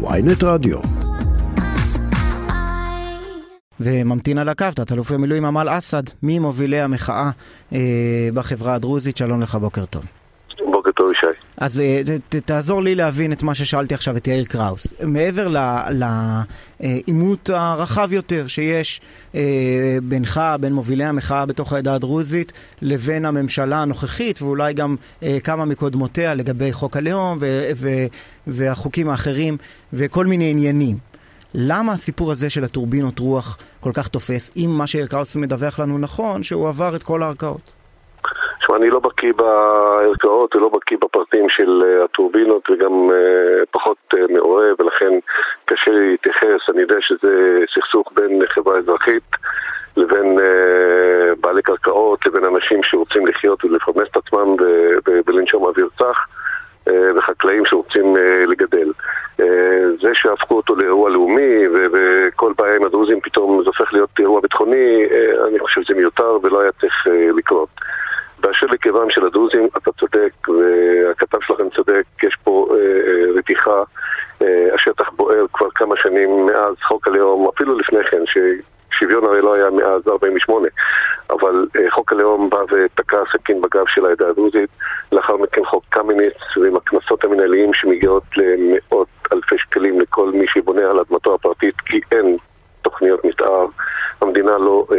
ויינט רדיו. וממתין על הקו, תת-אלוף במילואים עמל אסד, ממובילי המחאה אה, בחברה הדרוזית, שלום לך, בוקר טוב. אז אה, ת, תעזור לי להבין את מה ששאלתי עכשיו את יאיר קראוס. מעבר לעימות הרחב יותר שיש אה, בינך, בין מובילי המחאה בתוך העדה הדרוזית, לבין הממשלה הנוכחית, ואולי גם אה, כמה מקודמותיה לגבי חוק הלאום ו- ו- והחוקים האחרים, וכל מיני עניינים. למה הסיפור הזה של הטורבינות רוח כל כך תופס, אם מה שקראוס מדווח לנו נכון, שהוא עבר את כל הערכאות? תשמע, אני לא בקיא בערכאות ולא בקיא בפרטים של uh, הטורבינות וגם uh, פחות uh, מעורב ולכן קשה לי להתייחס. אני יודע שזה סכסוך בין חברה אזרחית לבין בעלי קרקעות, לבין אנשים שרוצים לחיות ולפרנס את עצמם ולנשום אוויר צח. וחקלאים שרוצים לגדל. זה שהפכו אותו לאירוע לאומי וכל בעיה עם הדרוזים פתאום זה הופך להיות אירוע ביטחוני, אני חושב שזה מיותר ולא היה צריך לקרות. באשר לכיוון של הדרוזים, אתה צודק, והכתב שלכם צודק, יש פה אה, רתיחה. אה, השטח בוער כבר כמה שנים מאז חוק הלאום, אפילו לפני כן, ששוויון הרי לא היה מאז 48, אבל אה, חוק הלאום בא ותקע סכין בגב של העדה הדרוזית. לאחר מכן חוק קמיניץ ועם הקנסות המנהליים שמגיעות למאות אלפי שקלים לכל מי שבונה על אדמתו הפרטית, כי אין תוכניות מתאר. המדינה לא אה,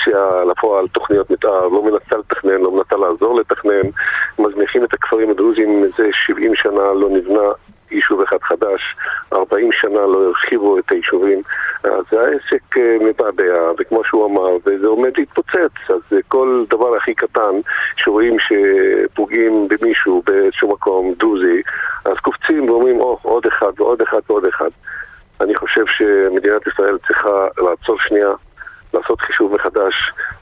מוציאה לפועל תוכניות מתאר, לא מנסה לתכנן, לא מנסה לעזור לתכנן, מזניחים את הכפרים הדרוזיים מזה 70 שנה לא נבנה יישוב אחד חדש, 40 שנה לא הרחיבו את היישובים, אז העסק אה, מבעבע, וכמו שהוא אמר, וזה עומד להתפוצץ, אז כל דבר הכי קטן שרואים שפוגעים במישהו באיזשהו מקום דרוזי, אז קופצים ואומרים, או, oh, עוד אחד ועוד אחד ועוד אחד. אני חושב שמדינת ישראל צריכה לעצור שנייה, לעשות חישוב מחדש.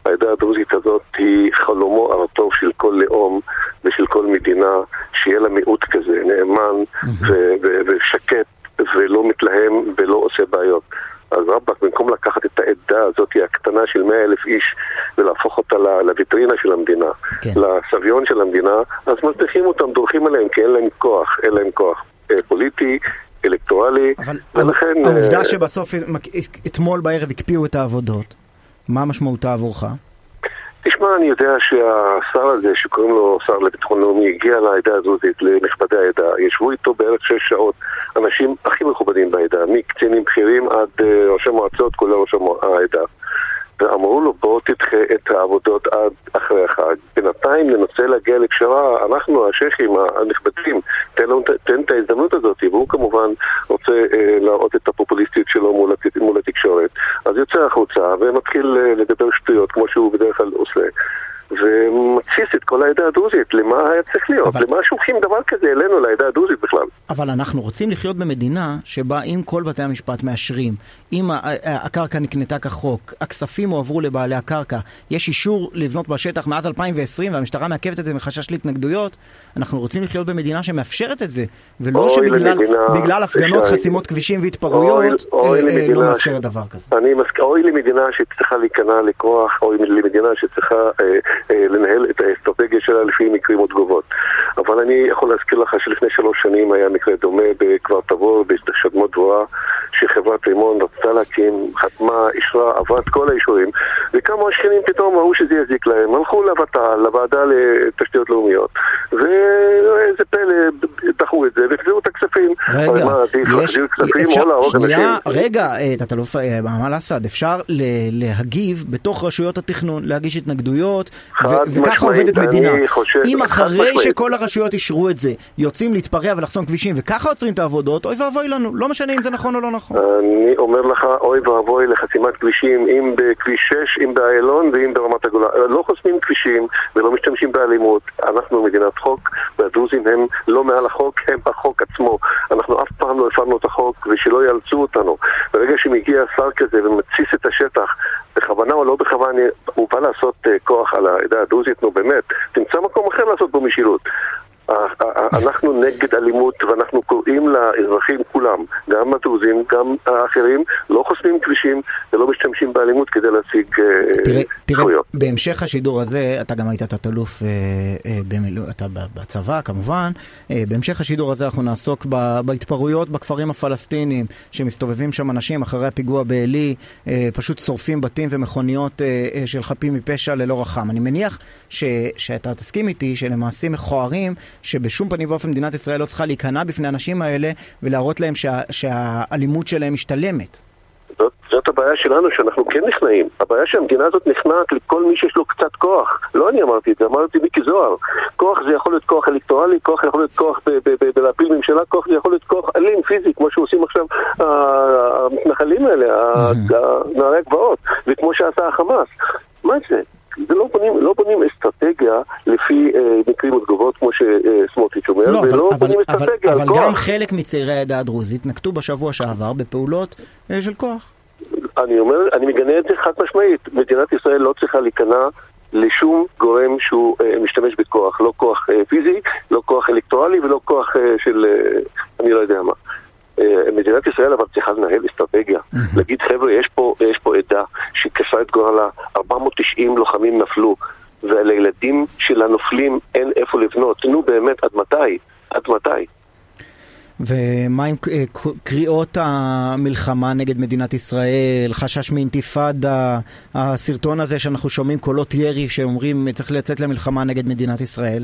העדה הדרוזית הזאת היא חלומו הרטוב של כל לאום ושל כל מדינה, שיהיה לה מיעוט כזה, נאמן ושקט ולא מתלהם ולא עושה בעיות. אז רבאק, במקום לקחת את העדה הזאת הקטנה של מאה אלף איש ולהפוך אותה לוויטרינה של המדינה, כן. לסביון של המדינה, אז מזניחים אותם, דורכים עליהם, כי אין להם כוח, אין להם כוח אה, פוליטי, אלקטורלי, אבל ולכן... העובדה uh, שבסוף אתמול בערב הקפיאו את העבודות, מה משמעותה עבורך? תשמע, אני יודע שהשר הזה, שקוראים לו שר לביטחון לאומי, הגיע לעדה הדרוזית, לנכבדי העדה, ישבו איתו בערך שש שעות, אנשים הכי מכובדים בעדה, מקצינים בכירים עד uh, ראשי מועצות, כולל ראש העדה. ואמרו לו בוא תדחה את העבודות עד אחרי החג. בינתיים ננסה להגיע לפשרה, אנחנו השייחים הנכבדים, תן, תן את ההזדמנות הזאת, והוא כמובן רוצה אה, להראות את הפופוליסטיות שלו מול, מול התקשורת. אז יוצא החוצה ומתחיל אה, לדבר שטויות כמו שהוא בדרך כלל עושה. ומתסיס את כל העדה הדרוזית. למה היה צריך להיות? אבל... למה שולחים דבר כזה אלינו, לעדה הדרוזית בכלל? אבל אנחנו רוצים לחיות במדינה שבה אם כל בתי המשפט מאשרים, אם הקרקע נקנתה כחוק, הכספים הועברו לבעלי הקרקע, יש אישור לבנות בשטח מאז 2020 והמשטרה מעכבת את זה מחשש להתנגדויות, אנחנו רוצים לחיות במדינה שמאפשרת את זה, ולא שבגלל הפגנות, ש... חסימות כבישים והתפרעויות אוי, אוי אה, אה, לא מאפשרת דבר כזה. אני מסכים, אוי למדינה שצריכה להיכנע לכוח, אוי למדינה שצריכה... אה, לנהל את האסטרטגיה שלה לפי מקרים ותגובות. אבל אני יכול להזכיר לך שלפני שלוש שנים היה מקרה דומה בכפר תבור, בשדמות דבורה, שחברת רימון רצתה להקים, חתמה, אישרה, עברה את כל האישורים, וכמה השכנים פתאום ראו שזה יזיק להם, הלכו לוות"ל, לוועדה לתשתיות לאומיות, ואיזה פלא, דחו את זה, והחזירו את הכספים. רגע, יש, אפשר, שנייה, רגע, אה, תת-אלוף מעמל אה, אסד, אפשר להגיב בתוך רשויות התכנון, להגיש התנגדויות, וככה עובדת מדינה. אם אחרי שכל הרשויות אישרו את זה, יוצאים להתפרע ולחסום כבישים, וככה עוצרים את העבודות, אוי ואבוי לנו, לא משנה אם זה נכון או לא נכון. אני אומר לך, אוי ואבוי לחסימת כבישים, אם בכביש 6, אם באיילון ואם ברמת הגולן. לא חוסמים כבישים ולא משתמשים באלימות. אנחנו מדינת חוק, והדרוזים הם לא מעל החוק, הם החוק עצמו. אנחנו אף פעם לא הפעלנו את החוק, ושלא יאלצו אותנו. ברגע שמגיע שר כזה ומתסיס את השטח, בכוונה או לא בכוונה, הוא בא לעשות uh, כוח על העדה הדרוזית, נו באמת, תמצא מקום אחר לעשות בו משילות. אנחנו נגד אלימות ואנחנו קוראים לאזרחים כולם, גם הדרוזים, גם האחרים, לא חוסמים כבישים ולא משתמשים באלימות כדי להשיג תראה, תראה, בהמשך השידור הזה, אתה גם היית תת-אלוף, אתה בצבא כמובן, בהמשך השידור הזה אנחנו נעסוק בהתפרעויות בכפרים הפלסטיניים, שמסתובבים שם אנשים אחרי הפיגוע בעלי, פשוט שורפים בתים ומכוניות של חפים מפשע ללא רחם. אני מניח ש, שאתה תסכים איתי שלמעשים מכוערים, שבשום פנים ואופן מדינת ישראל לא צריכה להיכנע בפני האנשים האלה ולהראות להם שה, שהאלימות שלהם משתלמת. זאת, זאת הבעיה שלנו, שאנחנו כן נכנעים. הבעיה שהמדינה הזאת נכנעת לכל מי שיש לו קצת כוח. לא אני אמרתי את זה, אמרתי מיקי זוהר. כוח זה יכול להיות כוח אלקטורלי, כוח יכול להיות כוח בלהפיל ממשלה, כוח זה יכול להיות כוח אלים, פיזי, כמו שעושים עכשיו המתנחלים האלה, נערי הגבעות, וכמו שעשה החמאס. מה זה? זה לא בונים, לא בונים אסטרטגיה מקרים ותגובות כמו שסמוטריץ' אומר, לא, ולא אבל, בונים אבל, אסטרטגיה אבל, על אבל כוח. גם חלק מצעירי העדה הדרוזית נקטו בשבוע שעבר בפעולות אה, של כוח. אני אומר, אני מגנה את זה חד משמעית. מדינת ישראל לא צריכה להיכנע לשום גורם שהוא אה, משתמש בכוח. לא כוח אה, פיזי, לא כוח אלקטורלי ולא כוח אה, של אה, אני לא יודע מה. אה, מדינת ישראל אבל צריכה לנהל אסטרטגיה. להגיד חבר'ה, יש פה, יש פה עדה שכפה את גורלה, 490 לוחמים נפלו, ולילדים של הנופלים אין איפה לבנות. נו באמת, עד מתי? עד מתי? ומה עם אה, קריאות המלחמה נגד מדינת ישראל, חשש מאינתיפאדה, הסרטון הזה שאנחנו שומעים קולות ירי שאומרים צריך לצאת למלחמה נגד מדינת ישראל?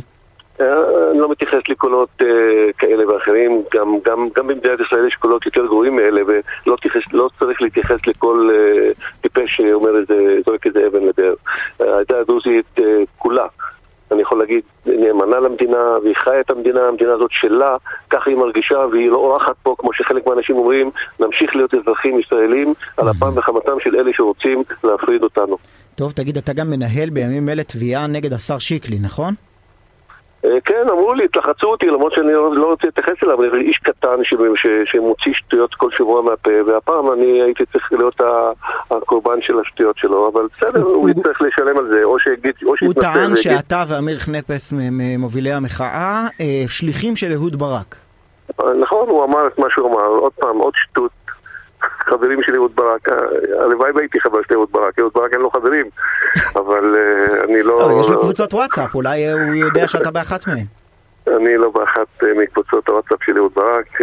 אני לא מתייחס לקולות uh, כאלה ואחרים, גם, גם, גם במדינת ישראל יש קולות יותר גרועים מאלה ולא תיחס, לא צריך להתייחס לכל uh, טיפש שאומר איזה, זורק איזה אבן לבאר. העדה הדרוזית uh, כולה, אני יכול להגיד, נאמנה למדינה והיא חיה את המדינה, המדינה הזאת שלה, ככה היא מרגישה והיא לא אורחת פה, כמו שחלק מהאנשים אומרים, נמשיך להיות אזרחים ישראלים על אפם וחמתם של אלה שרוצים להפריד אותנו. טוב, תגיד, אתה גם מנהל בימים אלה תביעה נגד השר שיקלי, נכון? כן, אמרו לי, תלחצו אותי, למרות שאני לא רוצה להתייחס אליו, אני איש קטן שמוציא שטויות כל שבוע מהפה, והפעם אני הייתי צריך להיות הקורבן של השטויות שלו, אבל בסדר, הוא יצטרך לשלם על זה, או שיגיד, או שיתנצל. הוא טען שאתה ואמיר חנפס, ממובילי המחאה, שליחים של אהוד ברק. נכון, הוא אמר את מה שהוא אמר, עוד פעם, עוד שטות. חברים של אהוד ברק, הלוואי והייתי חבר של אהוד ברק, אהוד ברק אין לו חברים, אבל אני לא... יש לו קבוצות וואטסאפ, אולי הוא יודע שאתה באחת מהן. אני לא באחת מקבוצות הוואטסאפ של אהוד ברק,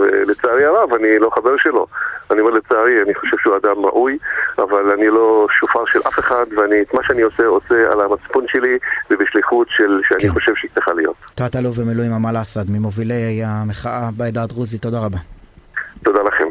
ולצערי הרב, אני לא חבר שלו. אני אומר לצערי, אני חושב שהוא אדם ראוי, אבל אני לא שופר של אף אחד, ואני את מה שאני עושה, עושה על המצפון שלי ובשליחות של שאני כן. חושב שהיא צריכה להיות. תת-אלוף במילואים עמל אסד, ממובילי המחאה בעדה הדרוזית, תודה רבה. תודה לכם.